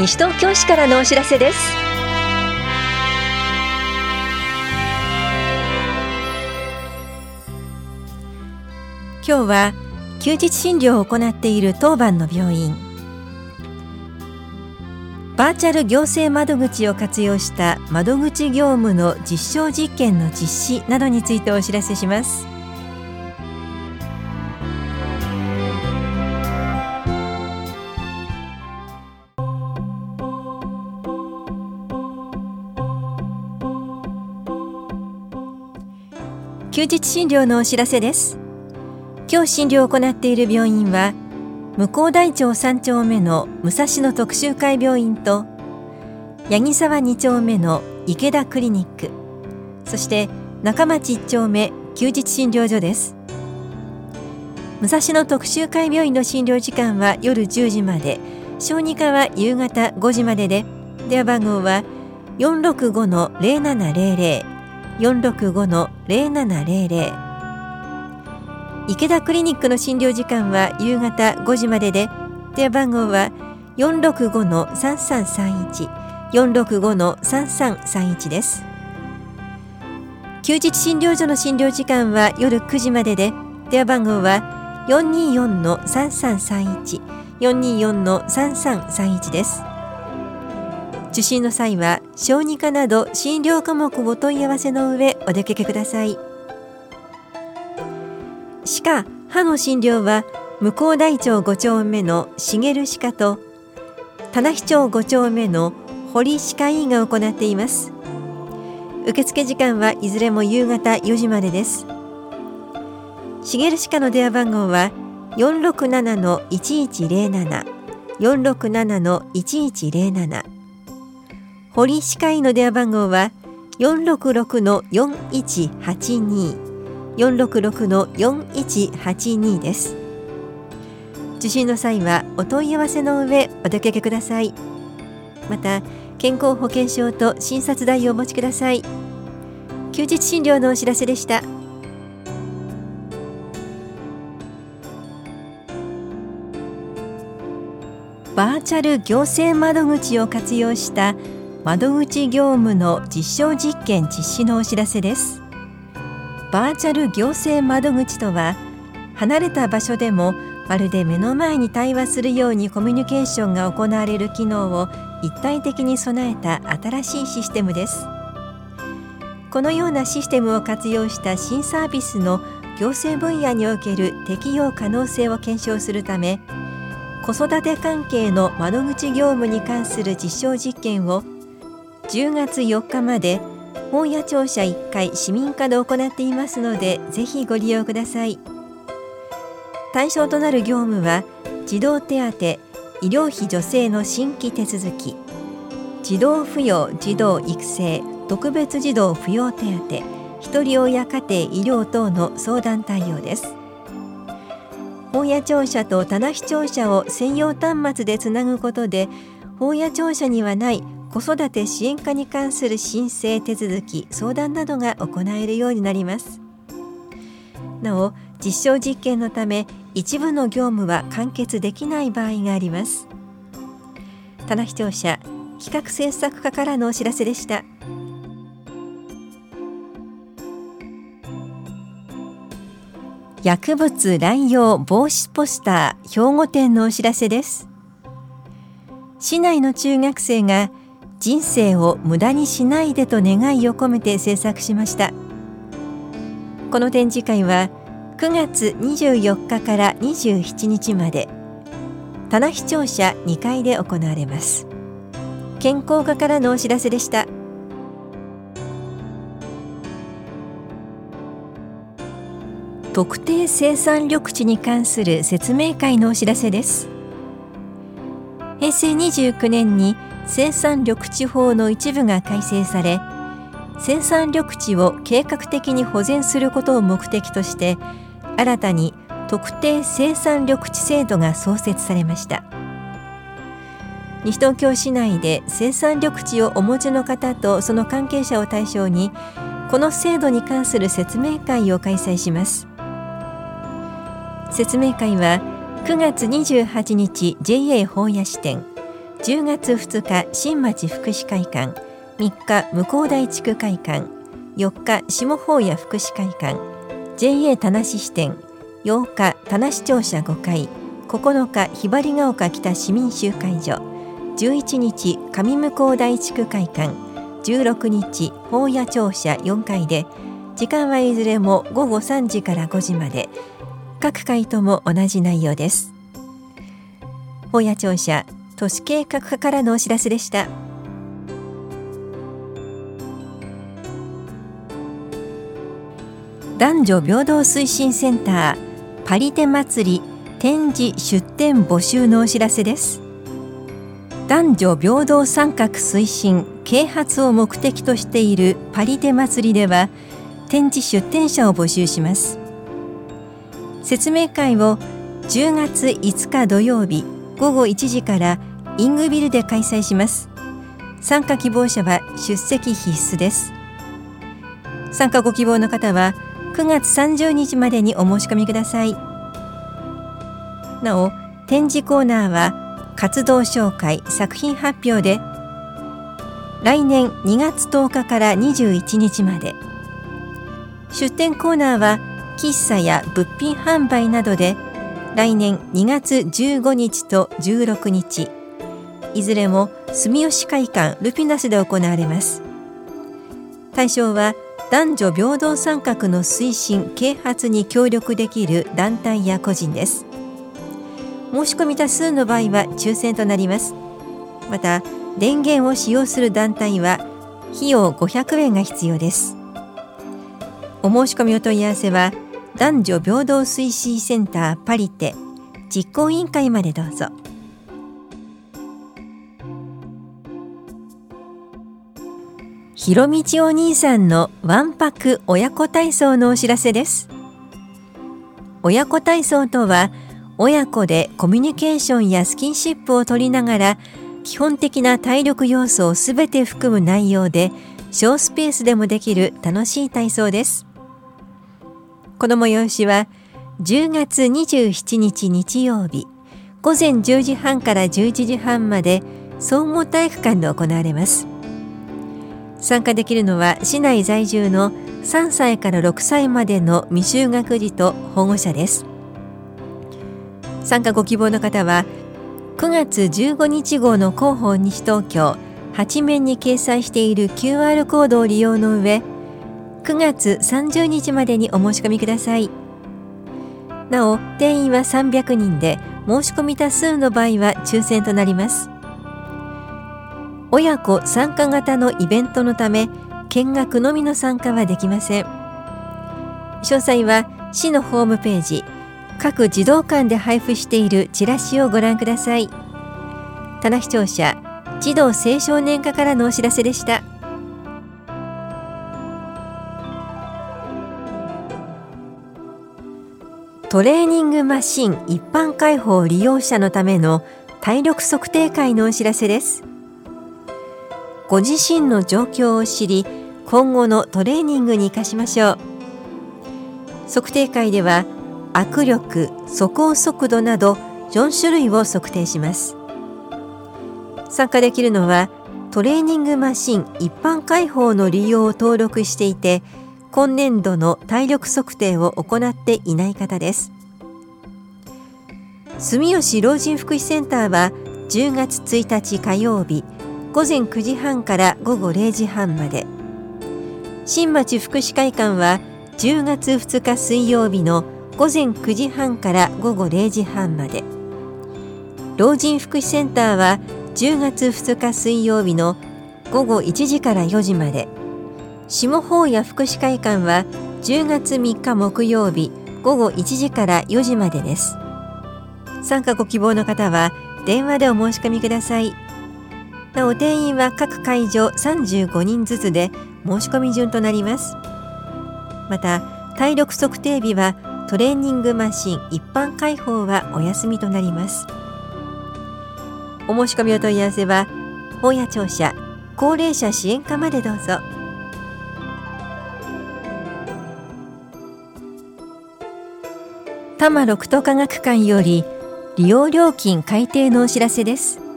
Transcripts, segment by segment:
西東京市からのお知らせです。今日は休日診療を行っている当番の病院。バーチャル行政窓口を活用した窓口業務の実証実験の実施などについてお知らせします。休日診療のお知らせです。今日診療を行っている病院は向こう大町3丁目の武蔵野特集会病院と八木沢2丁目の池田クリニックそして中町1丁目休日診療所です。武蔵野特集会病院の診療時間は夜10時まで小児科は夕方5時までで電話番号は465-0700 465-0700池田クリニックの診療時間は夕方5時までで電話番号は465-3331 465-3331です。休日診療所の診療時間は夜9時までで電話番号は424-3331 424-3331です。受診の際は小児科など診療科目をお問い合わせの上お出かけください。歯科歯の診療は向こう大町5丁目の茂歯科と棚比町5丁目の堀歯科医が行っています。受付時間はいずれも夕方4時までです。茂歯科の電話番号は467-1107 467-1107堀歯科医の電話番号は466-4182 466-4182です。受診の際はお問い合わせの上お出かけください。また健康保険証と診察代をお持ちください。休日診療のお知らせでした。バーチャル行政窓口を活用した窓口業務の実証実験実施のお知らせです。バーチャル行政窓口とは離れた場所でもまるで目の前に対話するようにコミュニケーションが行われる機能を一体的に備えた新しいシステムです。このようなシステムを活用した新サービスの行政分野における適用可能性を検証するため子育て関係の窓口業務に関する実証実験を10月4日まで本屋庁舎1階市民課で行っていますのでぜひご利用ください。対象となる業務は児童手当医療費助成の新規手続き児童扶養児童育成特別児童扶養手当ひとり親家庭医療等の相談対応です。本屋庁舎と棚視聴者を専用端末でつなぐことで本屋庁舎にはない子育て支援課に関する申請手続き相談などが行えるようになります。なお実証実験のため一部の業務は完結できない場合があります。棚視聴者企画制作課からのお知らせでした。薬物乱用防止ポスター兵庫店のお知らせです。市内の中学生が人生を無駄にしないでと願いを込めて制作しました。この展示会は9月24日から27日まで棚視聴者2階で行われます。健康課からのお知らせでした。特定生産緑地に関する説明会のお知らせです。平成29年に生産緑地法の一部が改正され生産緑地を計画的に保全することを目的として新たに特定生産緑地制度が創設されました。西東京市内で生産緑地をお持ちの方とその関係者を対象にこの制度に関する説明会を開催します。説明会は9月28日 JA 本屋支店。10月2日新町福祉会館。3日向こう大地区会館。4日下法屋福祉会館。JA 田無支店。8日田無庁舎5階9日ひばりが丘北市民集会所。11日上向こう大地区会館。16日法屋庁舎4階で。時間はいずれも午後3時から5時まで。各回とも同じ内容です。法屋庁舎都市計画課からのお知らせでした。男女平等推進センターパリテ祭り展示出展募集のお知らせです。男女平等参画推進啓発を目的としているパリテ祭りでは展示出展者を募集します。説明会を10月5日土曜日午後1時からイングビルで開催します。参加希望者は出席必須です。参加ご希望の方は9月30日までにお申し込みください。なお展示コーナーは活動紹介作品発表で来年2月10日から21日まで。出展コーナーは喫茶や物品販売などで来年2月15日と16日いずれも住吉会館ルピナスで行われます。対象は男女平等参画の推進啓発に協力できる団体や個人です。申し込み多数の場合は抽選となります。また電源を使用する団体は費用500円が必要です。お申し込みお問い合わせは男女平等推進センターパリテ実行委員会までどうぞ。ひろみちお兄さんのわんぱく親子体操のお知らせです。親子体操とは親子でコミュニケーションやスキンシップを取りながら基本的な体力要素をすべて含む内容で小スペースでもできる楽しい体操です。この催しは10月27日日曜日午前10時半から11時半まで総合体育館で行われます。参加できるのは市内在住の3歳から6歳までの未就学児と保護者です。参加ご希望の方は9月15日号の広報西東京8面に掲載している QR コードを利用の上9月30日までにお申し込みください。なお定員は300人で申し込み多数の場合は抽選となります。親子参加型のイベントのため見学のみの参加はできません。詳細は市のホームページ各児童館で配布しているチラシをご覧ください。棚視聴者児童青少年課からのお知らせでした。トレーニングマシン一般開放利用者のための体力測定会のお知らせです。ご自身の状況を知り今後のトレーニングに生かしましょう。測定会では握力走行速度など4種類を測定します。参加できるのはトレーニングマシン一般開放の利用を登録していて今年度の体力測定を行っていない方です。住吉老人福祉センターは10月1日火曜日午前9時半から午後0時半まで。新町福祉会館は10月2日水曜日の午前9時半から午後0時半まで。老人福祉センターは10月2日水曜日の午後1時から4時まで。下法屋福祉会館は10月3日木曜日午後1時から4時までです。参加ご希望の方は電話でお申し込みください。なお定員は各会場35人ずつで申し込み順となります。また体力測定日はトレーニングマシン一般開放はお休みとなります。お申し込みお問い合わせは本屋庁舎高齢者支援課までどうぞ。多摩六都科学館より利用料金改定のお知らせです。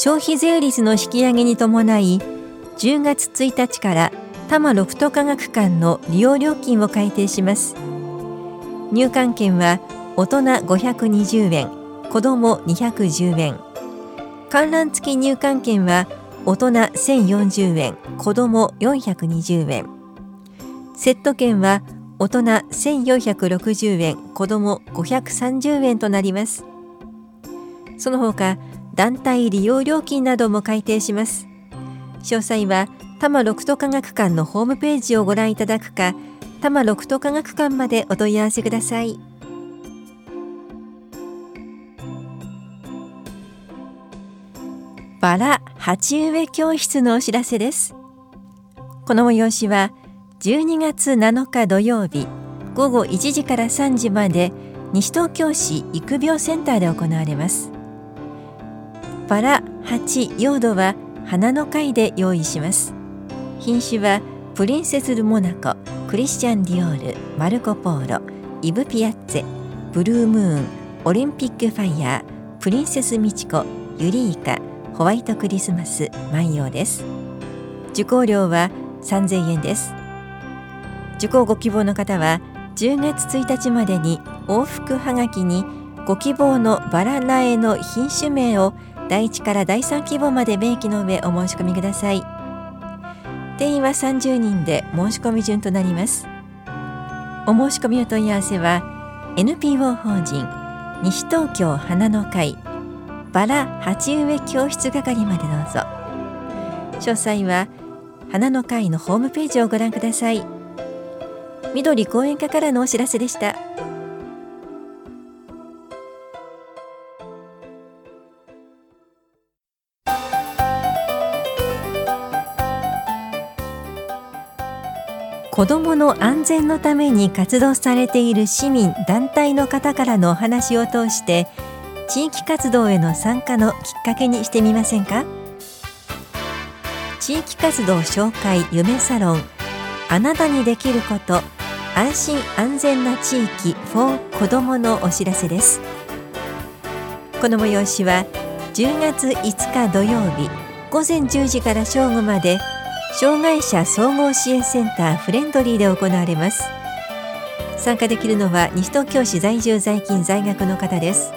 消費税率の引き上げに伴い10月1日から多摩ロフト科学館の利用料金を改定します。入館券は大人520円子ども210円観覧付き入館券は大人1040円子ども420円セット券は大人1460円子ども530円となります。その他団体利用料金なども改定します。詳細は多摩六都科学館のホームページをご覧いただくか多摩六都科学館までお問い合わせください。バラ鉢植え教室のお知らせです。この催しは12月7日土曜日午後1時から3時まで西東京市育苗センターで行われます。バラ鉢用土は花の会で用意します。品種はプリンセス・ル・モナコクリスチャン・ディオールマルコ・ポーロイブ・ピアッツェブルームーンオリンピック・ファイヤープリンセス・ミチコユリーカホワイトクリスマス万葉です。受講料は3000円です。受講ご希望の方は10月1日までに往復はがきにご希望のバラ苗の品種名を第1から第3希望まで明記の上お申し込みください。定員は30人で申し込み順となります。お申し込みお問い合わせは NPO 法人西東京花の会バラ鉢植え教室係までどうぞ。詳細は花の会のホームページをご覧ください。緑講演課からのお知らせでした。子どもの安全のために活動されている市民団体の方からのお話を通して地域活動への参加のきっかけにしてみませんか？地域活動紹介夢サロンあなたにできること安心安全な地域 for 子どものお知らせです。この催しは10月5日土曜日午前10時から正午まで障害者総合支援センターフレンドリーで行われます。参加できるのは西東京市在住在勤在学の方です。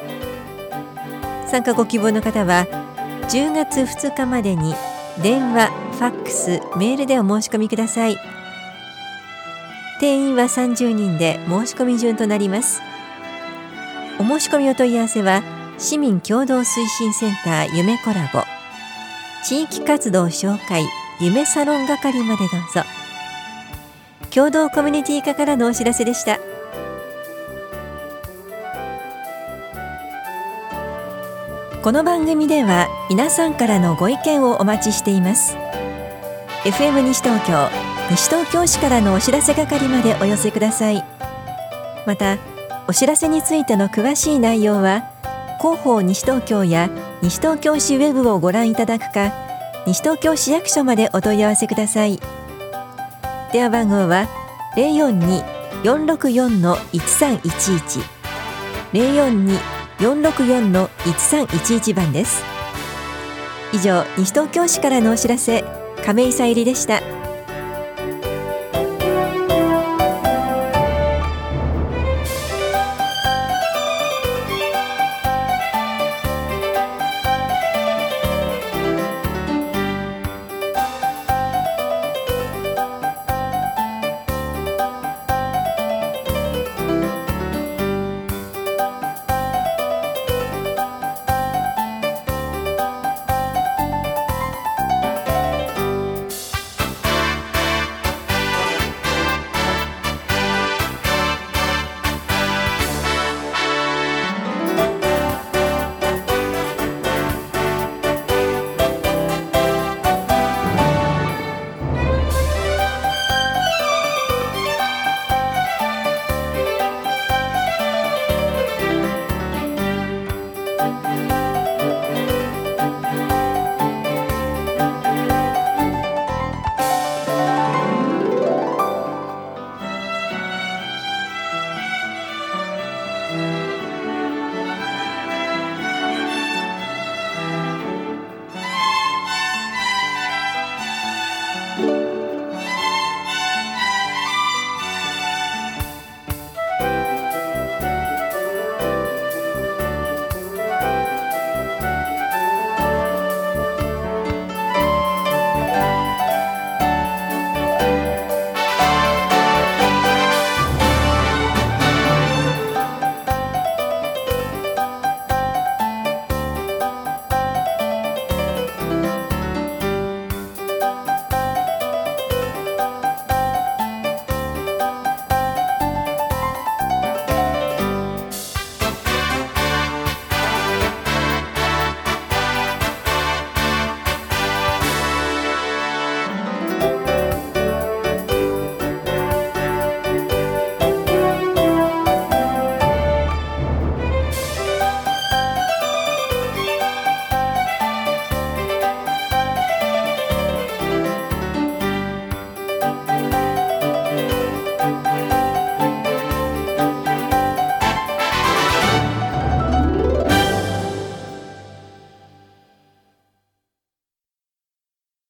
参加ご希望の方は10月2日までに電話、ファックス、メールでお申し込みください。定員は30人で申し込み順となります。お申し込みお問い合わせは市民共同推進センター夢コラボ。地域活動紹介夢サロン係までどうぞ。共同コミュニティ課からのお知らせでした。この番組では皆さんからのご意見をお待ちしています。FM 西東京西東京市からのお知らせ係までお寄せください。またお知らせについての詳しい内容は広報西東京や西東京市ウェブをご覧いただくか西東京市役所までお問い合わせください。電話番号は零四二四六四の一三一一。零四二四六四の一三一一番です。以上西東京市からのお知らせ亀井さゆりでした。